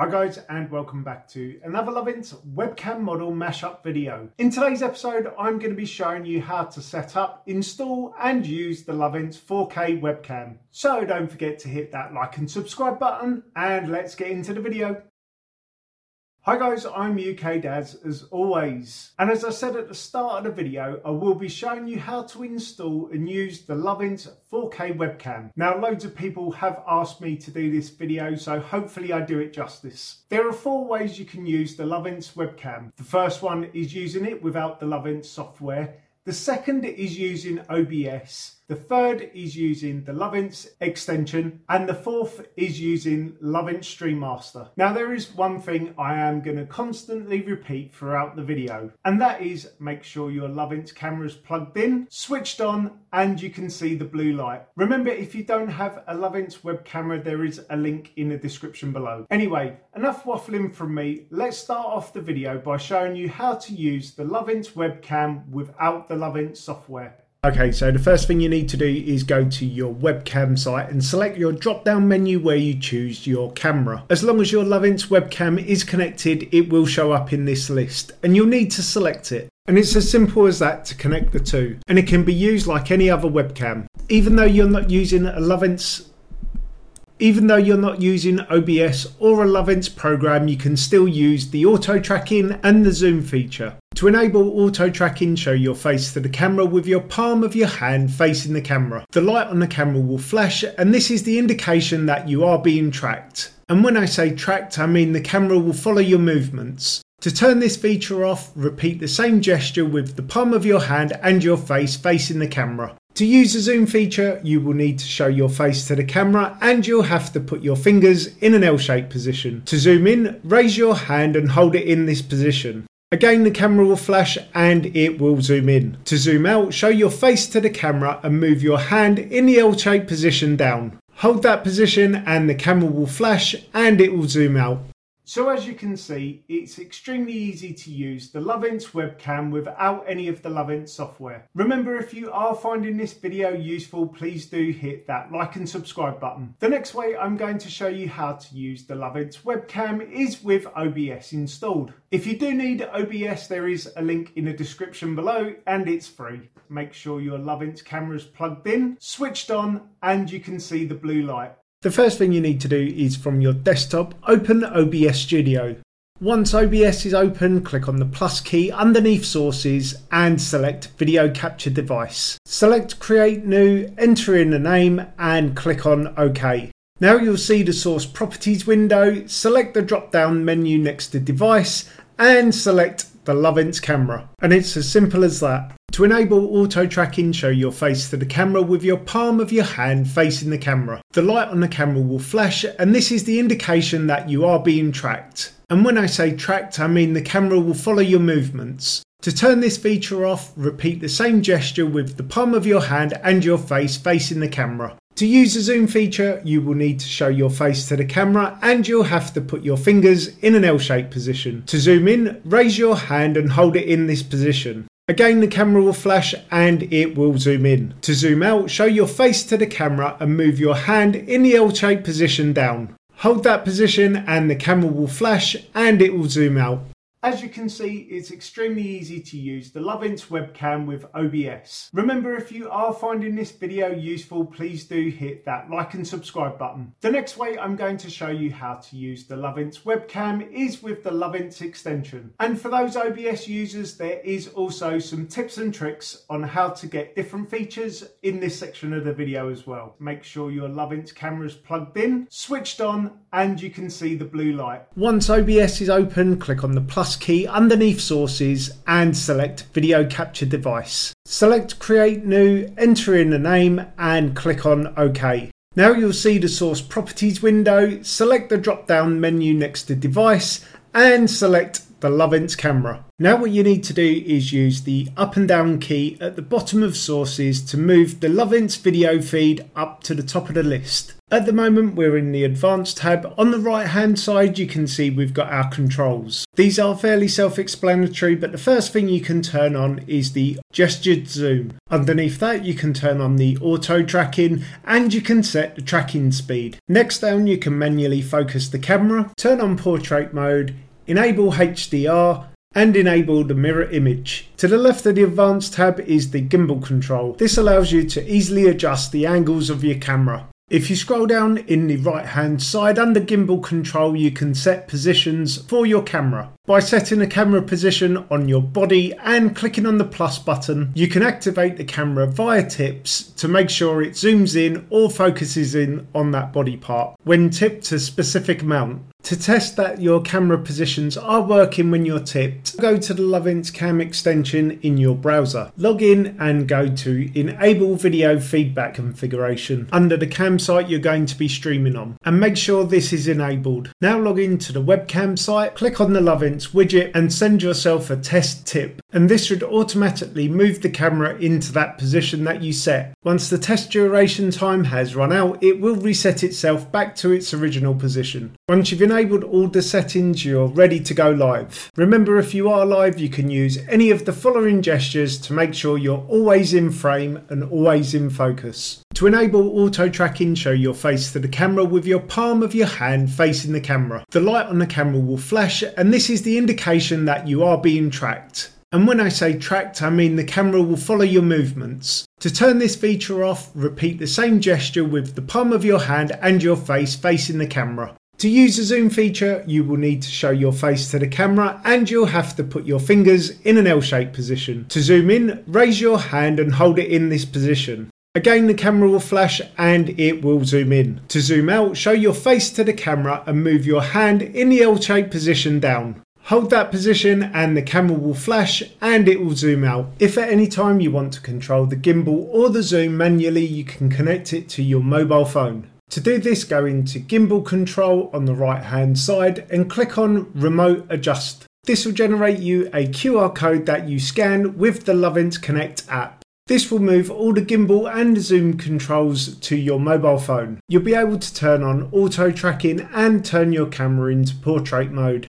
Hi guys and welcome back to another Lovense webcam model mashup video. In today's episode I'm going to be showing you how to set up, install and use the Lovense 4K webcam. So don't forget to hit that like and subscribe button and let's get into the video. Hi guys, I'm UK Daz as always. And as I said at the start of the video, I will be showing you how to install and use the Lovense 4K webcam. Now loads of people have asked me to do this video, so hopefully I do it justice. There are four ways you can use the Lovense webcam. The first one is using it without the Lovense software. The second is using OBS. The third is using the Lovense extension. And the fourth is using Lovense Stream Master. Now, there is one thing I am going to constantly repeat throughout the video, and that is make sure your Lovense camera is plugged in, switched on, and you can see the blue light. Remember, if you don't have a Lovense web camera, there is a link in the description below. Anyway, enough waffling from me. Let's start off the video by showing you how to use the Lovense webcam without the Lovense software. Okay, so the first thing you need to do is go to your webcam site and select your drop down menu where you choose your camera. As long as your Lovense webcam is connected, it will show up in this list and you'll need to select it. And it's as simple as that to connect the two. And it can be used like any other webcam. Even though you're not using a Lovense even though you're not using OBS or a Lovense program, you can still use the auto tracking and the zoom feature. To enable auto tracking, show your face to the camera with your palm of your hand facing the camera. The light on the camera will flash, and this is the indication that you are being tracked. And when I say tracked, I mean the camera will follow your movements. To turn this feature off, repeat the same gesture with the palm of your hand and your face facing the camera. To use the zoom feature, you will need to show your face to the camera and you'll have to put your fingers in an L-shaped position. To zoom in, raise your hand and hold it in this position. Again, the camera will flash and it will zoom in. To zoom out, show your face to the camera and move your hand in the L-shaped position down. Hold that position and the camera will flash and it will zoom out. So as you can see, it's extremely easy to use the Lovense webcam without any of the Lovense software. Remember, if you are finding this video useful, please do hit that like and subscribe button. The next way I'm going to show you how to use the Lovense webcam is with OBS installed. If you do need OBS, there is a link in the description below and it's free. Make sure your Lovense camera is plugged in, switched on, and you can see the blue light. The first thing you need to do is from your desktop, open OBS Studio. Once OBS is open, click on the plus key underneath sources and select video capture device. Select create new, enter in the name and click on OK. Now you'll see the source properties window, select the drop down menu next to device and select the Lovense camera. And it's as simple as that. To enable auto tracking, show your face to the camera with your palm of your hand facing the camera. The light on the camera will flash, and this is the indication that you are being tracked. And when I say tracked, I mean the camera will follow your movements. To turn this feature off, repeat the same gesture with the palm of your hand and your face facing the camera. To use the zoom feature, you will need to show your face to the camera and you'll have to put your fingers in an L-shaped position. To zoom in, raise your hand and hold it in this position. Again, the camera will flash and it will zoom in. To zoom out, show your face to the camera and move your hand in the L-shaped position down. Hold that position and the camera will flash and it will zoom out. As you can see, it's extremely easy to use the Lovense webcam with OBS. Remember, if you are finding this video useful, please do hit that like and subscribe button. The next way I'm going to show you how to use the Lovense webcam is with the Lovense extension. And for those OBS users, there is also some tips and tricks on how to get different features in this section of the video as well. Make sure your Lovense camera is plugged in, switched on, and you can see the blue light. Once OBS is open, click on the plus plus key underneath sources and select video capture device. Select create new, enter in the name and click on OK. Now you'll see the source properties window, select the drop down menu next to device and select the Lovense camera. Now what you need to do is use the up and down key at the bottom of sources to move the Lovense video feed up to the top of the list. At the moment we're in the advanced tab. On the right hand side you can see we've got our controls. These are fairly self-explanatory but the first thing you can turn on is the gestured zoom. Underneath that you can turn on the auto tracking and you can set the tracking speed. Next down you can manually focus the camera, turn on portrait mode, enable HDR and enable the mirror image. To the left of the advanced tab is the gimbal control. This allows you to easily adjust the angles of your camera. If you scroll down in the right hand side under gimbal control you can set positions for your camera. By setting a camera position on your body and clicking on the plus button you can activate the camera via tips to make sure it zooms in or focuses in on that body part when tipped a specific amount. To test that your camera positions are working when you're tipped, go to the Lovense Cam extension in your browser. Log in and go to Enable Video Feedback Configuration under the cam site you're going to be streaming on and make sure this is enabled. Now log into the webcam site, click on the Widget and send yourself a test tip and this should automatically move the camera into that position that you set. Once the test duration time has run out, it will reset itself back to its original position. Once you've enabled all the settings, you're ready to go live. Remember, if you are live, you can use any of the following gestures to make sure you're always in frame and always in focus. To enable auto tracking, show your face to the camera with your palm of your hand facing the camera. The light on the camera will flash, and this is the indication that you are being tracked. And when I say tracked, I mean the camera will follow your movements. To turn this feature off, repeat the same gesture with the palm of your hand and your face facing the camera. To use the zoom feature, you will need to show your face to the camera and you'll have to put your fingers in an L-shaped position. To zoom in, raise your hand and hold it in this position. Again, the camera will flash and it will zoom in. To zoom out, show your face to the camera and move your hand in the L-shaped position down. Hold that position and the camera will flash and it will zoom out. If at any time you want to control the gimbal or the zoom manually, you can connect it to your mobile phone. To do this, go into gimbal control on the right hand side and click on remote adjust. This will generate you a QR code that you scan with the Lovense Connect app. This will move all the gimbal and zoom controls to your mobile phone. You'll be able to turn on auto tracking and turn your camera into portrait mode.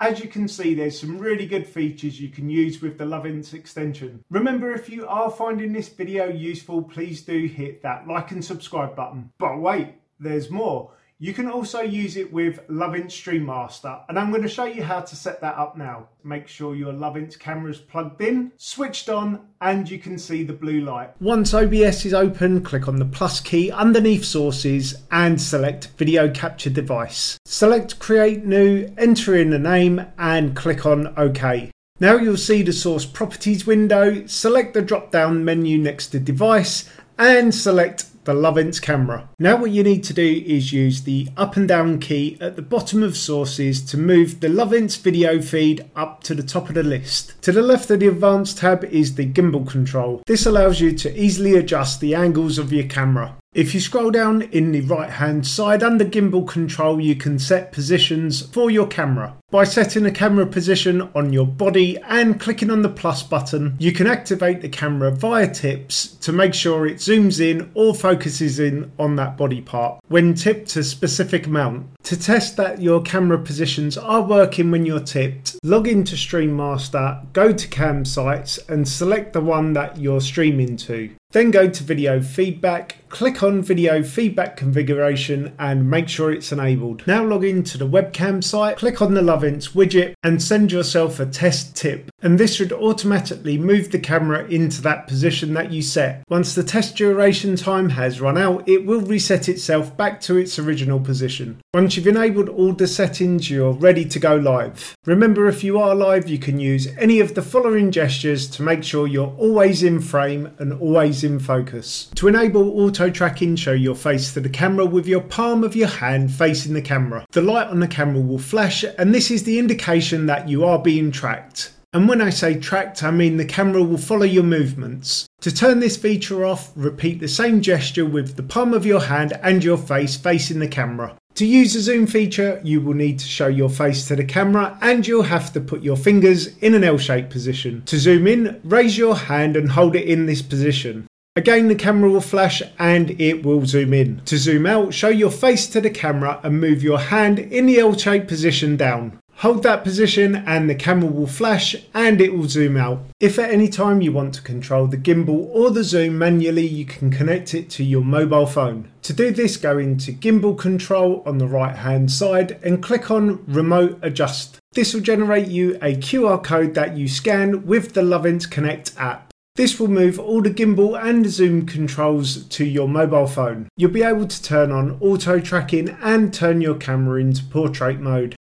As you can see, there's some really good features you can use with the Lovense extension. Remember, if you are finding this video useful, please do hit that like and subscribe button. But wait, there's more. You can also use it with Lovense Streamaster, and I'm going to show you how to set that up now. Make sure your camera is plugged in, switched on, and you can see the blue light. Once OBS is open, click on the plus key underneath sources and select video capture device. Select create new, enter in a name, and click on OK. Now you'll see the source properties window, select the drop down menu next to device and select the Lovense camera. Now what you need to do is use the up and down key at the bottom of sources to move the Lovense video feed up to the top of the list. To the left of the advanced tab is the gimbal control. This allows you to easily adjust the angles of your camera. If you scroll down in the right hand side under gimbal control you can set positions for your camera. By setting a camera position on your body and clicking on the plus button you can activate the camera via tips to make sure it zooms in or focuses in on that body part when tipped a specific amount. To test that your camera positions are working when you're tipped, log into Streamaster, go to cam sites and select the one that you're streaming to. Then go to video feedback, click on video feedback configuration and make sure it's enabled. Now log into the webcam site, click on the Lovense widget and send yourself a test tip. And this should automatically move the camera into that position that you set. Once the test duration time has run out, it will reset itself back to its original position. Once you've enabled all the settings, you're ready to go live. Remember, if you are live, you can use any of the following gestures to make sure you're always in frame and always in focus. To enable auto tracking, show your face to the camera with your palm of your hand facing the camera. The light on the camera will flash and this is the indication that you are being tracked. And when I say tracked, I mean the camera will follow your movements. To turn this feature off, repeat the same gesture with the palm of your hand and your face facing the camera. To use the zoom feature, you will need to show your face to the camera and you'll have to put your fingers in an L-shaped position. To zoom in, raise your hand and hold it in this position. Again, the camera will flash and it will zoom in. To zoom out, show your face to the camera and move your hand in the L-shaped position down. Hold that position and the camera will flash and it will zoom out. If at any time you want to control the gimbal or the zoom manually, you can connect it to your mobile phone. To do this, go into gimbal control on the right hand side and click on remote adjust. This will generate you a QR code that you scan with the Lovense Connect app. This will move all the gimbal and zoom controls to your mobile phone. You'll be able to turn on auto tracking and turn your camera into portrait mode.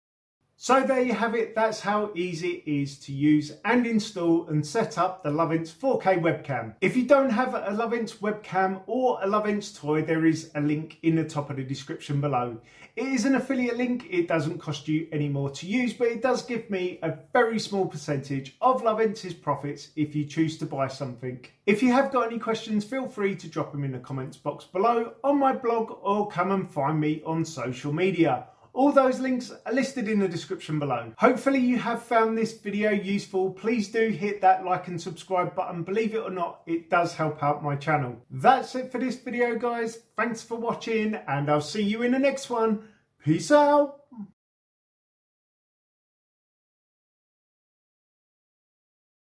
So there you have it, that's how easy it is to use and install and set up the Lovense 4K webcam. If you don't have a Lovense webcam or a Lovense toy, there is a link in the top of the description below. It is an affiliate link, it doesn't cost you any more to use, but it does give me a very small percentage of Lovense's profits if you choose to buy something. If you have got any questions, feel free to drop them in the comments box below on my blog or come and find me on social media. All those links are listed in the description below. Hopefully you have found this video useful. Please do hit that like and subscribe button. Believe it or not, it does help out my channel. That's it for this video, guys. Thanks for watching and I'll see you in the next one. Peace out.